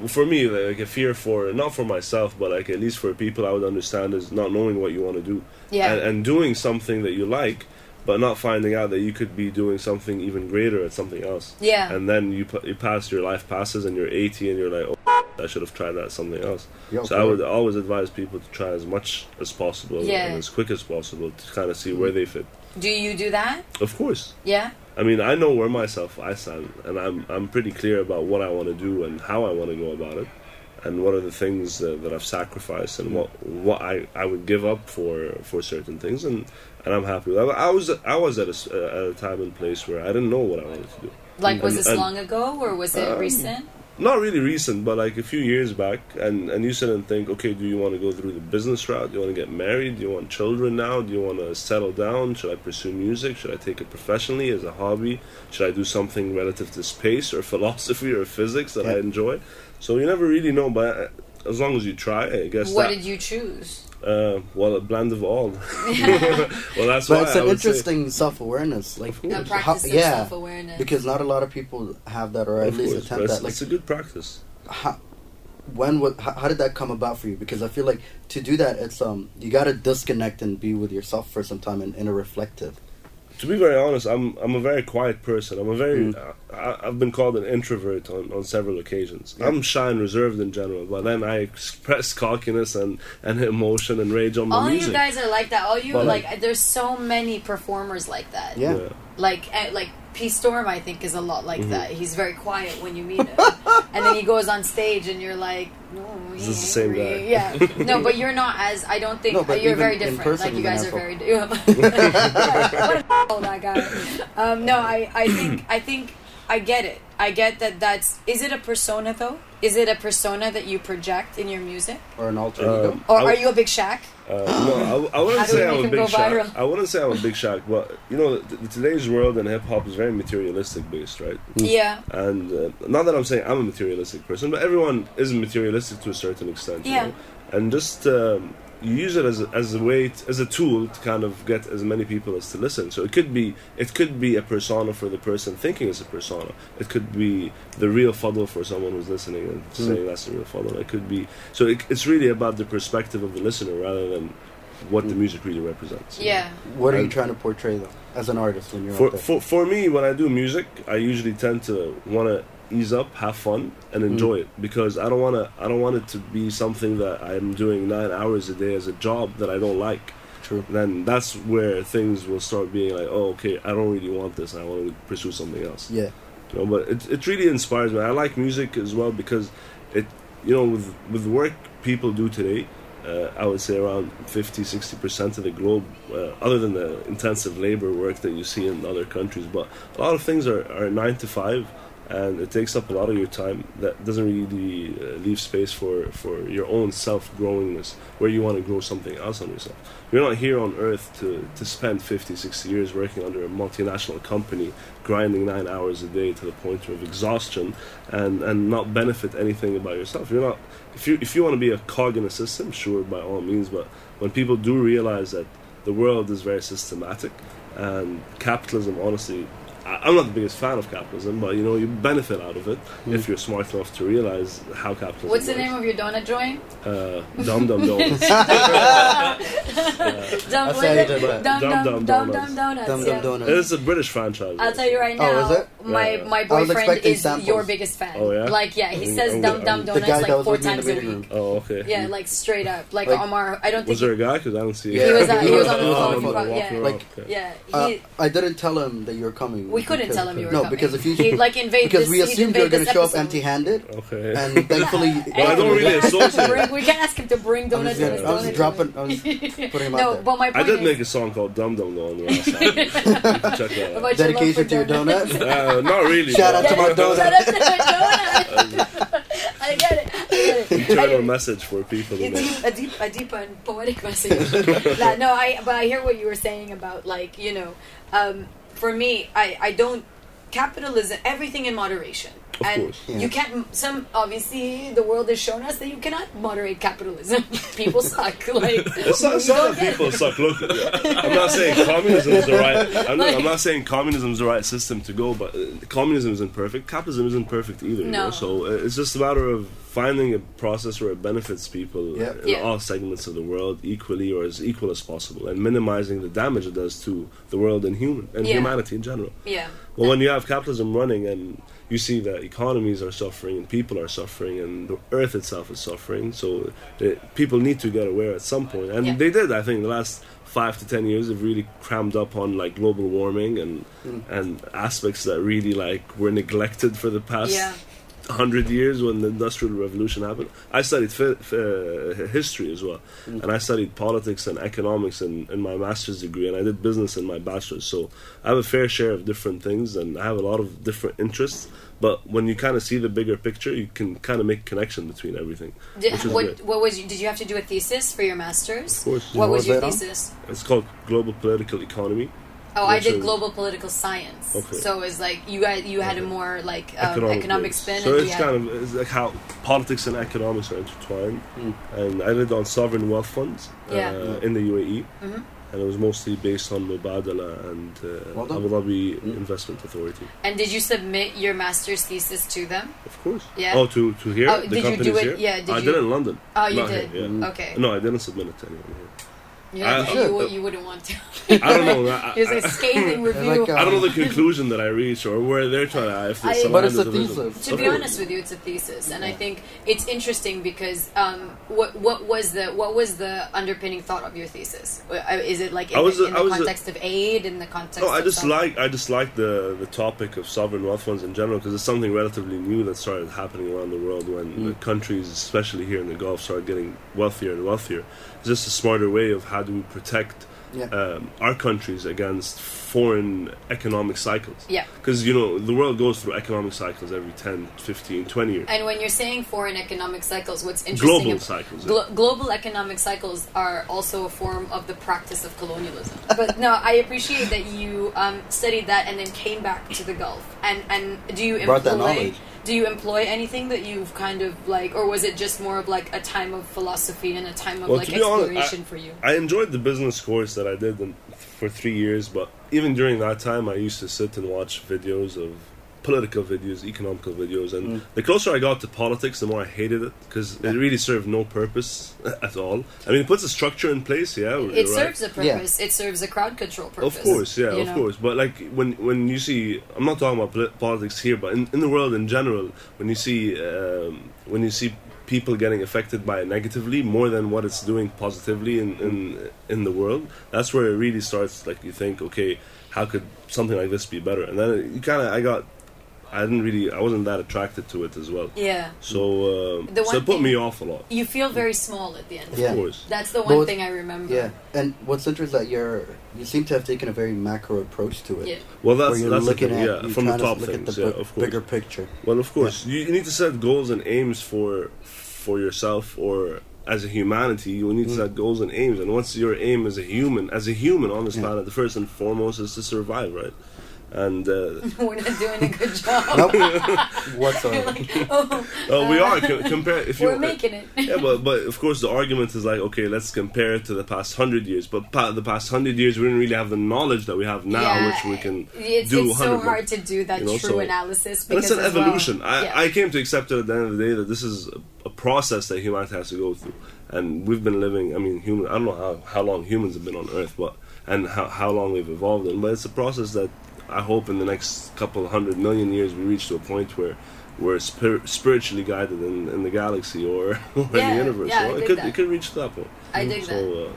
A: for me, like a fear for, not for myself, but like at least for people I would understand is not knowing what you want to do.
E: Yeah.
A: And, and doing something that you like, but not finding out that you could be doing something even greater at something else.
E: Yeah.
A: And then you, pu- you pass, your life passes, and you're 80, and you're like, oh, I should have tried that something else.
D: Yeah,
A: so I would always advise people to try as much as possible
E: Yeah.
A: and as quick as possible to kind of see where they fit.
E: Do you do that?
A: Of course.
E: Yeah.
A: I mean, I know where myself I stand, and I'm I'm pretty clear about what I want to do and how I want to go about it, and what are the things that, that I've sacrificed and what what I, I would give up for for certain things, and, and I'm happy with that. I was I was at a, s- uh, at a time and place where I didn't know what I wanted to do.
E: Like, was
A: And-
E: this
A: and-
E: long ago or was it
A: Um,
E: recent?
A: Not really recent, but like a few years back, and and you sit and think, okay, do you want to go through the business route? Do you want to get married? Do you want children now? Do you want to settle down? Should I pursue music? Should I take it professionally as a hobby? Should I do something relative to space or philosophy or physics that I enjoy? So you never really know, but uh, as long as you try, it, I guess.
E: What
A: that,
E: did you choose?
A: Uh, well, a blend of all. well, that's
D: but
A: why
D: it's
A: I
D: an
A: would say-
D: interesting self awareness, like
E: A
D: how-
E: of
D: yeah,
E: self-awareness.
D: because not a lot of people have that, or at
A: Of
D: least
A: course,
D: attempt that. Like,
A: it's a good practice.
D: how, when what how, how did that come about for you because i feel like to do that it's um you got to disconnect and be with yourself for some time and inner reflective
A: To be very honest, I'm I'm a very quiet person. I'm a very
D: Mm.
A: I, I've been called an introvert on, on several occasions.
D: Yeah.
A: I'm shy and reserved in general, but then I express cockiness and, and emotion and rage on my
E: All
A: music.
E: you guys are like that. All you
A: But,
E: like,
A: like-
E: there's so many performers like that.
D: Yeah.
A: yeah.
E: Like, eh, like P Storm, I think is a lot like
A: Mhm.
E: that. He's very quiet when you meet him, and then he goes on stage, and you're like, no,
A: Is
E: he
A: this the same guy?
E: Yeah, no, but you're not as. I don't think
D: No, but
E: you're very different.
D: person,
E: like you guys are
D: asshole.
E: very. what a asshole, that guy. Um, no, I, I think, I think, I get it. I get that. That's. Is it a persona though? Is it a persona that you project in your music,
D: or an alter ego
E: or
A: I
E: are you a big Shaq?
A: Uh, no, I, w- I
E: How
A: wouldn't say I'm a big
E: go
A: shock.
E: viral?
A: I wouldn't say I'm a big Shaq, but you know, th- today's world and hip hop is very materialistic based, right?
E: Yeah.
A: And uh, not that I'm saying I'm a materialistic person, but everyone is materialistic to a certain extent. you
E: Yeah.
A: know? And just um, you use it as a, as a way t- as a tool to kind of get as many people as to listen. So it could be it could be a persona for the person thinking it's a persona. It could be the real Fadl for someone who's listening and hmm. saying that's the real Fadl. It could be so it, it's really about the perspective of the listener rather than what the hmm. music really represents.
E: Yeah.
D: What are you
A: And-
D: trying to portray though, as an artist when you're
A: For,
D: out there?
A: for for me, when I do music, I usually tend to want to ease up, have fun, and enjoy it because I don't want to. I don't want it to be something that I'm doing nine hours a day as a job that I don't like.
D: True.
A: Then that's where things will start being like, oh, okay, I don't really want this. I want to pursue something else.
D: Yeah.
A: You know, but it it really inspires me. I like music as well because it, you know, with with work people do today. Uh, I would say around 50 60% of the globe, uh, other than the intensive labor work that you see in other countries. But a lot of things are, are 9 to 5, and it takes up a lot of your time that doesn't really uh, leave space for, for your own self growingness, where you want to grow something else on yourself. You're not here on earth to, to spend 50, 60 years working under a multinational company, grinding nine hours a day to the point of exhaustion, and, and not benefit anything about yourself. You're not if you if you want to be a cog in a system, sure, by all means. But when people do realize that the world is very systematic, and capitalism, honestly, I'm not the biggest fan of capitalism, but you know you benefit out of it if you're smart enough to realize how capitalism.
E: What's the
A: works.
E: name of your donut joint?
A: Uh, dum dum donuts.
E: Dum,
D: I
E: what
D: say
E: is
D: it,
E: it?
D: but-
E: Dum
A: Dum
E: Dum
A: Dum
E: Dum
A: Donuts.
E: Dum
D: Dum Donuts.
A: it's a British franchise.
E: I'll tell you right now,
D: Oh, is it?
E: my
A: Yeah.
E: my boyfriend is
D: samples.
E: your biggest fan.
A: Oh, yeah?
E: Like yeah, he
A: I'm-
E: says
A: I'm
E: Dum. Dum Donuts like four
D: with me in
E: times a week.
D: room.
A: Oh, okay.
E: Yeah, like straight up. Like,
D: Like-
E: Omar, I don't think
A: Was there a guy? Because I don't see.
D: Yeah.
E: he was he was on the phone.
D: on the
E: for-
D: phone,
E: yeah,
A: walking around,
D: Like,
E: yeah.
D: Uh, I didn't tell him that you were coming.
E: We couldn't
D: because-
E: tell him you were
D: no,
E: coming.
D: because if you
E: He'd, like invade
D: because
E: this,
D: we
E: he'd
D: assumed you were
E: invade
D: going to
E: this
D: show up
E: episode.
D: empty-handed,
A: Okay.
D: and thankfully,
A: But I don't really
E: can't ask him to
A: associate.
E: bring- We can't ask him to bring
D: I was,
E: donuts.
D: gonna-
E: in his
D: I was
E: donut
D: dropping. I was putting him out
E: No,
D: there.
E: but my
A: I
E: point
A: did
E: is,
A: make a song called Dum Dum Though on the last album. You can check that out.
E: about your love
D: Dedication
E: for
D: to your
E: donuts.
D: donut.
A: Uh, not really.
D: Shout out to my donut.
E: Shout out to my donut. I get it. I get it.
A: internal message for people.
E: a
A: who
E: deep, a deep, a deep and poetic message. Nah, no, I, but I hear what you were saying about like you know, um, for me, I, I don't capitalism, everything in moderation.
A: Of
E: and
A: course.
D: Yeah.
E: you can't. Some obviously, the world has shown us that you cannot moderate capitalism. People suck. Like
A: It's not, it's not that
E: it.
A: people suck. Look, I'm not saying communism is the right. I'm not, I'm not saying communism is the right system to go, but uh, communism isn't perfect. Capitalism isn't perfect either. You
E: No.
A: know? So uh, it's just a matter of finding a process where it benefits people
D: Yeah.
A: in
E: Yeah.
A: all segments of the world equally or as equal as possible, and minimizing the damage it does to the world and human and
E: Yeah.
A: humanity in general.
E: Yeah.
A: Well, when you have capitalism running and you see that economies are suffering and people are suffering and the earth itself is suffering, so uh, people need to get aware at some point, and
E: Yeah.
A: they did. I think the last five to ten years have really crammed up on like global warming and and aspects that really like were neglected for the past
E: Yeah.
A: hundred years when the industrial revolution happened. I studied uh, history as well, and I studied politics and economics in, in my master's degree, and I did business in my bachelor's. So I have a fair share of different things, and I have a lot of different interests. But when you kind of see the bigger picture, you can kind of make connection between everything.
E: Did,
A: which is
E: what,
A: great.
E: what was you, did you have to do a thesis for your masters?
A: Of course.
E: What
D: What
E: was
D: was
E: your
D: that on?
E: thesis?
A: It's called global political economy,
E: Oh, I did
A: is-
E: global political science.
A: Okay.
E: So it's like you guys you had a more like um, economic,
A: base.
E: spin.
A: So it's kind of it's like how politics and economics are intertwined.
D: Mm.
A: And I did on sovereign wealth funds uh,
E: Yeah. Mm-hmm.
A: in the UAE, and it was mostly based on Mubadala and uh, Abu Dhabi
D: Mm.
A: Investment Authority.
E: And did you submit your master's thesis to them?
A: Of course.
E: Yeah.
A: Oh, to to here,
E: Oh,
A: the
E: did you do it-
A: here.
E: yeah, did
A: I
E: you-
A: did it in London.
E: Oh, you
A: Not
E: did.
A: here, yeah.
E: Okay.
A: No, I didn't submit it to anyone here.
E: You,
A: I-
E: you,
A: I-
E: you wouldn't want to.
A: I don't know. I,
E: It was scathing review.
D: like, uh,
A: I don't know the conclusion that I reached or where they're trying to. If
E: I-
A: it's
E: But
D: it's a
A: aligned with the vision.
D: thesis.
E: to be honest with you, it's a thesis, and I think it's interesting because um, what what was the what was the underpinning thought of your thesis? Uh, Is it like in,
A: I was
E: the,
A: a-
E: in
A: I
E: the
A: was a-
E: context of aid, in the context?
A: No, I
E: of
A: just
E: some-
A: like I just like the the topic of sovereign wealth funds in general because it's something relatively new that started happening around the world when the countries, especially here in the Gulf, started getting wealthier and wealthier. It's just a smarter way of how do we protect
D: Yeah.
A: um, our countries against foreign economic cycles.
E: Yeah.
A: Because you know the world goes through economic cycles every 10, 15, 20 years.
E: And when you're saying foreign economic cycles, what's interesting?
A: Global
E: ab-
A: cycles.
E: Glo- global economic cycles are also a form of the practice of colonialism. But no, I appreciate that you um, studied that and then came back to the Gulf. And and do you
D: Brought that
E: employ?
D: knowledge.
E: Do you employ anything that you've kind of like, or was it just more of like a time of philosophy and a time of
A: Well,
E: like
A: be honest,
E: exploration
A: I-
E: for you?
A: I enjoyed the business course that I did for three years, but even during that time, I used to sit and watch videos of political videos, economical videos, and
D: Mm.
A: the closer I got to politics, the more I hated it because it really served no purpose at all. I mean, it puts a structure in place, yeah. you're
E: It
A: right.
E: serves a
D: Yeah.
E: purpose. It serves a crowd control purpose.
A: Of course, yeah, of
E: know?
A: course. But like when when you see, I'm not talking about politics here, but in, in the world in general, when you see um, when you see people getting affected by it negatively more than what it's doing positively in in in the world, that's where it really starts. Like you think, okay, how could something like this be better? And then you kind of, I got, I didn't really, I wasn't that attracted to it as well.
E: Yeah.
A: So, um,
E: The
A: so it put
E: thing-
A: me off a lot.
E: You feel very small at the end. Of
D: Yeah.
E: It.
A: course.
E: That's the one
D: what-
E: thing I remember.
D: Yeah, and what's interesting is that you're you seem to have taken a very macro approach to it.
E: Yeah.
A: Well, that's
D: you're
A: that's the
D: looking
A: thing,
D: at
A: yeah, from the
D: trying to look
A: things,
D: at the
A: yeah, of course.
D: bigger picture.
A: Well, of course, you, you need to set goals and aims for for yourself or as a humanity. You need to set goals and aims. And what's your aim as a human? As a human on this
D: Yeah.
A: planet, the first and foremost is to survive, right? And uh,
E: We're not doing a good job.
D: Nope. Whatsoever.
E: like, oh,
A: oh, we are co- compare if you
E: we're making it.
A: yeah, but but of course the argument is like okay, let's compare it to the past hundred years. But pa- the past hundred years, we didn't really have the knowledge that we have now,
E: Yeah,
A: which we can
E: It's,
A: do.
E: it's so
A: 100
E: hard to do that
A: you know,
E: true
A: so-
E: analysis
A: And
E: because
A: it's an
E: as well-
A: evolution. I,
E: yeah.
A: I came to accept it at the end of the day that this is a, a process that humanity has to go through, and we've been living. I mean, human. I don't know how, how long humans have been on Earth, but and how how long we've evolved in. But it's a process that I hope in the next couple hundred million years we reach to a point where we're spir- spiritually guided in, in the galaxy or, or in the universe.
E: yeah, I
A: it could
E: that.
A: it could reach that point.
E: I dig
A: so,
E: that.
A: Uh,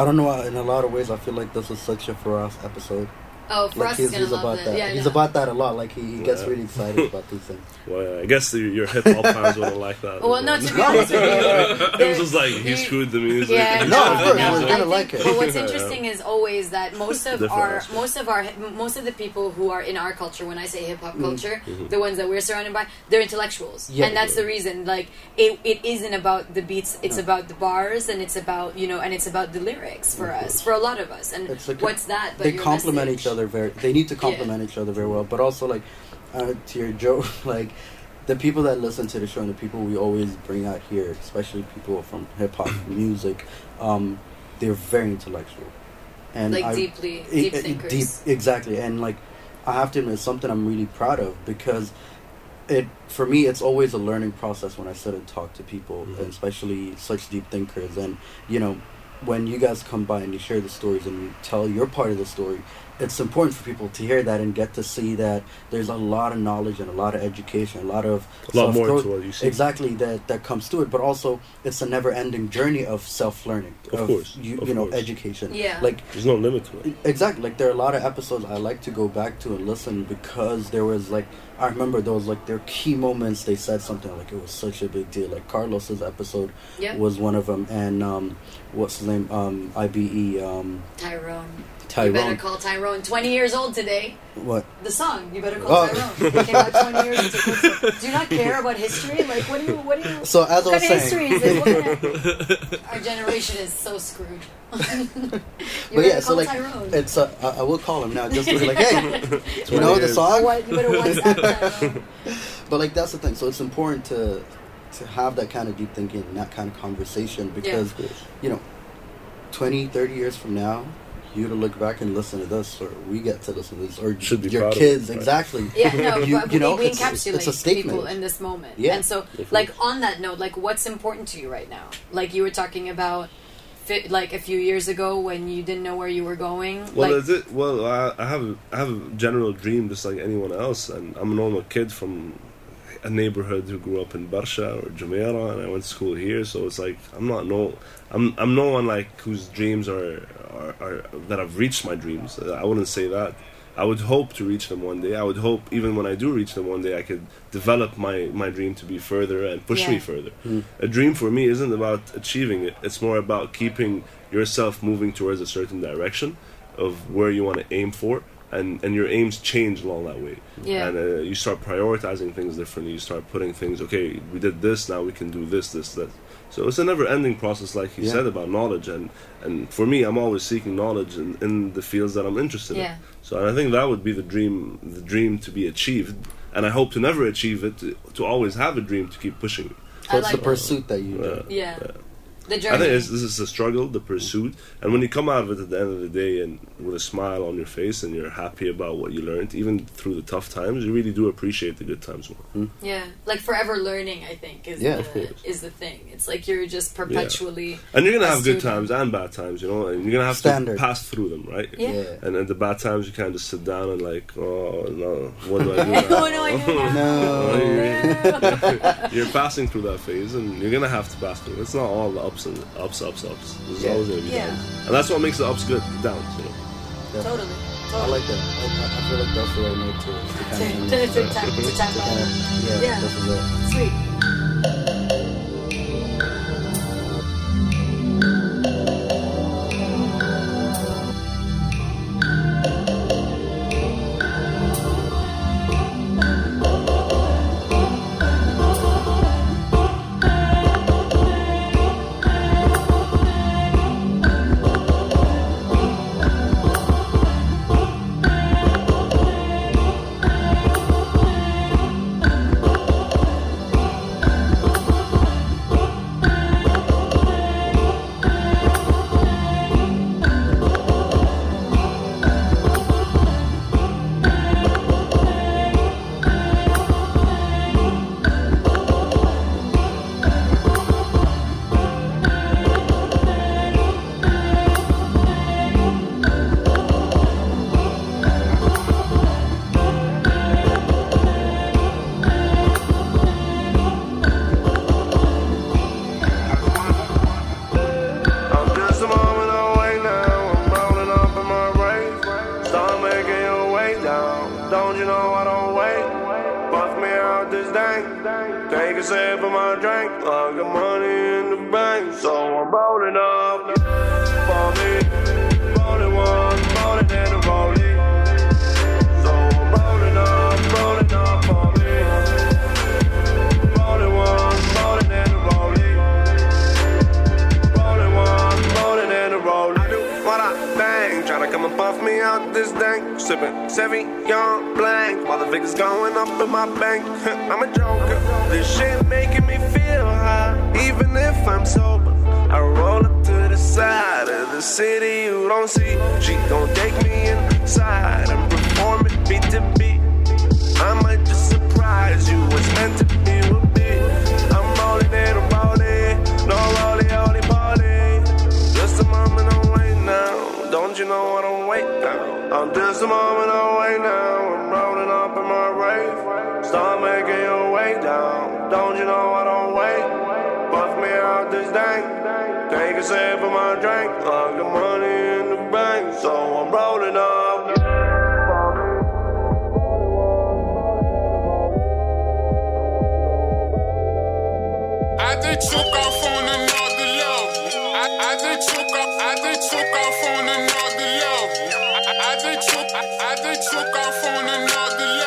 D: I don't know. In a lot of ways, I feel like this was such a for us episode.
E: Oh, for
D: Like
E: us,
D: he's, he's
E: love
D: about
E: it.
D: that.
E: Yeah,
D: he's
E: yeah.
D: about that a lot. Like he, he gets
A: Yeah.
D: really excited about these things.
A: well, I guess the, your hip hop fans wouldn't like that.
E: Well, no, to be honest with you,
A: it was just like he
E: you-
A: screwed the music.
E: Yeah,
D: No, of course,
E: no,
D: we're
E: I
D: gonna like it.
E: But what's interesting is always that most of our
A: aspects.
E: most of our most of the people who are in our culture, when I say hip
D: Mm.
E: hop culture,
A: Mm-hmm.
E: the ones that we're surrounded by, they're intellectuals,
D: Yeah.
E: and that's the reason. Like it, it isn't about the beats; it's
D: No.
E: about the bars, and it's about you know, and it's about the lyrics for us, for a lot of us. And
D: It's like
E: what's that? But
D: they
E: your
D: complement each other very. They need to complement each other very well. But also, like uh, to your joke, like the people that listen to the show and the people we always bring out here, especially people from hip hop music, um, they're very intellectual. And
E: like
D: I,
E: deeply,
D: it-
E: deep thinkers.
D: deep, exactly. And like, I have to admit, it's something I'm really proud of because it for me it's always a learning process when I sit and talk to people,
A: Mhm.
D: and especially such deep thinkers. And you know, when you guys come by and you share the stories and you tell your part of the story, it's important for people to hear that and get to see that there's a lot of knowledge and a lot of education, a lot of
A: A lot more
D: self-growth-
A: to what you see.
D: exactly that that comes to it. But also, it's a never-ending journey of self-learning,
A: Of course,
D: you,
A: of
D: you know,
A: course.
D: education.
E: Yeah.
D: like
A: There's no limit to it.
D: Exactly. Like there are a lot of episodes I like to go back to and listen because there was like I remember there was like their key moments. They said something like it was such a big deal. Like Carlos's episode
E: yeah,
D: was one of them, and um, what's his name? Um, IBE. Um,
E: Tyrone. You better call Tyrone. Twenty years old today.
D: What?
E: The song. You better call
D: Oh.
E: Tyrone. It came out twenty years ago. Do you not care about history? Like, what do you? What do you?
D: So as
E: what
D: I was
E: kind of history
D: saying,
E: is this? What kind of- our generation is so screwed.
D: but
E: better
D: yeah, so
E: call
D: like
E: Tyrone.
D: it's uh, I, I will call him now just to be like, hey, you know the song.
E: what? You better WhatsApp Tyrone.
D: But like that's the thing. So it's important to to have that kind of deep thinking and that kind of conversation because
A: Of course.
D: you know 20 30 years from now you to look back and listen to this or we get to listen to this or
A: Should be
D: your
A: proud
D: kids
A: it, right?
D: exactly
E: Yeah, no,
D: You-
E: but
D: you know,
E: we, we
D: it's-
E: encapsulate
D: it's a statement.
E: people in this moment.
D: Yeah.
E: And so,
A: Of
E: like, on that note, like, what's important to you right now? Like, you were talking about, fi- like, a few years ago when you didn't know where you were going.
A: Well,
E: like,
A: is it? Well, I, I have a, I have a general dream just like anyone else, and I'm a normal kid from a neighborhood who grew up in Barsha or Jumeirah, and I went to school here. So it's like I'm not no, I'm I'm no one like whose dreams are are, are that I've reached my dreams. I wouldn't say that. I would hope to reach them one day. I would hope even when I do reach them one day, I could develop my my dream to be further and push
E: Yeah.
A: me further. Hmm. A dream for me isn't about achieving it. It's more about keeping yourself moving towards a certain direction of where you want to aim for, and and your aims change along that way.
E: Yeah.
A: And uh, you start prioritizing things differently. You start putting things. Okay, we did this. Now we can do this, this, that. So it's a never-ending process, like he
D: Yeah.
A: said about knowledge, and and for me, I'm always seeking knowledge in, in the fields that I'm interested
E: Yeah.
A: in. So I think that would be the dream, the dream to be achieved and I hope to never achieve it. To, to always have a dream to keep pushing me.
D: So
E: I
D: it's
E: like
D: the
E: that.
D: pursuit that you enjoy.
E: Yeah. The
A: I think it's, this is a struggle, the pursuit, and when you come out of it at the end of the day and with a smile on your face and you're happy about what you learned, even through the tough times, you really do appreciate the good times more. Hmm.
E: Yeah, like forever learning. I think is
D: Yeah,
E: the, is the thing. It's like you're just perpetually.
A: And you're gonna
E: a
A: have good times and bad times, you know, and you're gonna have
D: Standard.
A: to pass through them, right?
E: Yeah.
D: Yeah.
A: And at the bad times, you kind of just sit down and like, oh no, what do I do? now?
E: oh no, I know now.
D: No.
A: you're passing through that phase, and you're gonna have to pass through. It's not all the ups and ups, ups, ups. There's
D: Yeah.
A: always gonna be
E: Yeah.
A: downs, and that's what makes the ups good. The downs, you know.
E: Totally.
D: I like that. I, I- I feel like that's the right note to, to kind
E: To,
D: of.
E: to, to, tap, to tap
D: to kind
E: on.
D: of yeah,
E: Yeah.
D: this is it.
E: Sweet.
A: I'm Sipping Sauvignon blanc, while the figures going up in my bank. I'm a joker. This shit making me feel high, even if I'm sober. I roll up to the side of the city you don't see. She gon' take me inside and perform it beat to beat. I might just surprise you. What's meant to be will be. I'm rolling and I'm rolling. No rolling, holy poly. Just a moment away now. Don't you know I don't wait now? I'm just a moment away now. I'm rolling up in my rave. Start making your way down. Don't you know I don't wait? Puff me out this dank. Take a sip of my drink. I got money in the bank, so I'm rolling up.
F: I just took off on the level. I, just took off. I just took off on another level. I, just took. I just took off on another level.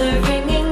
G: Are ringing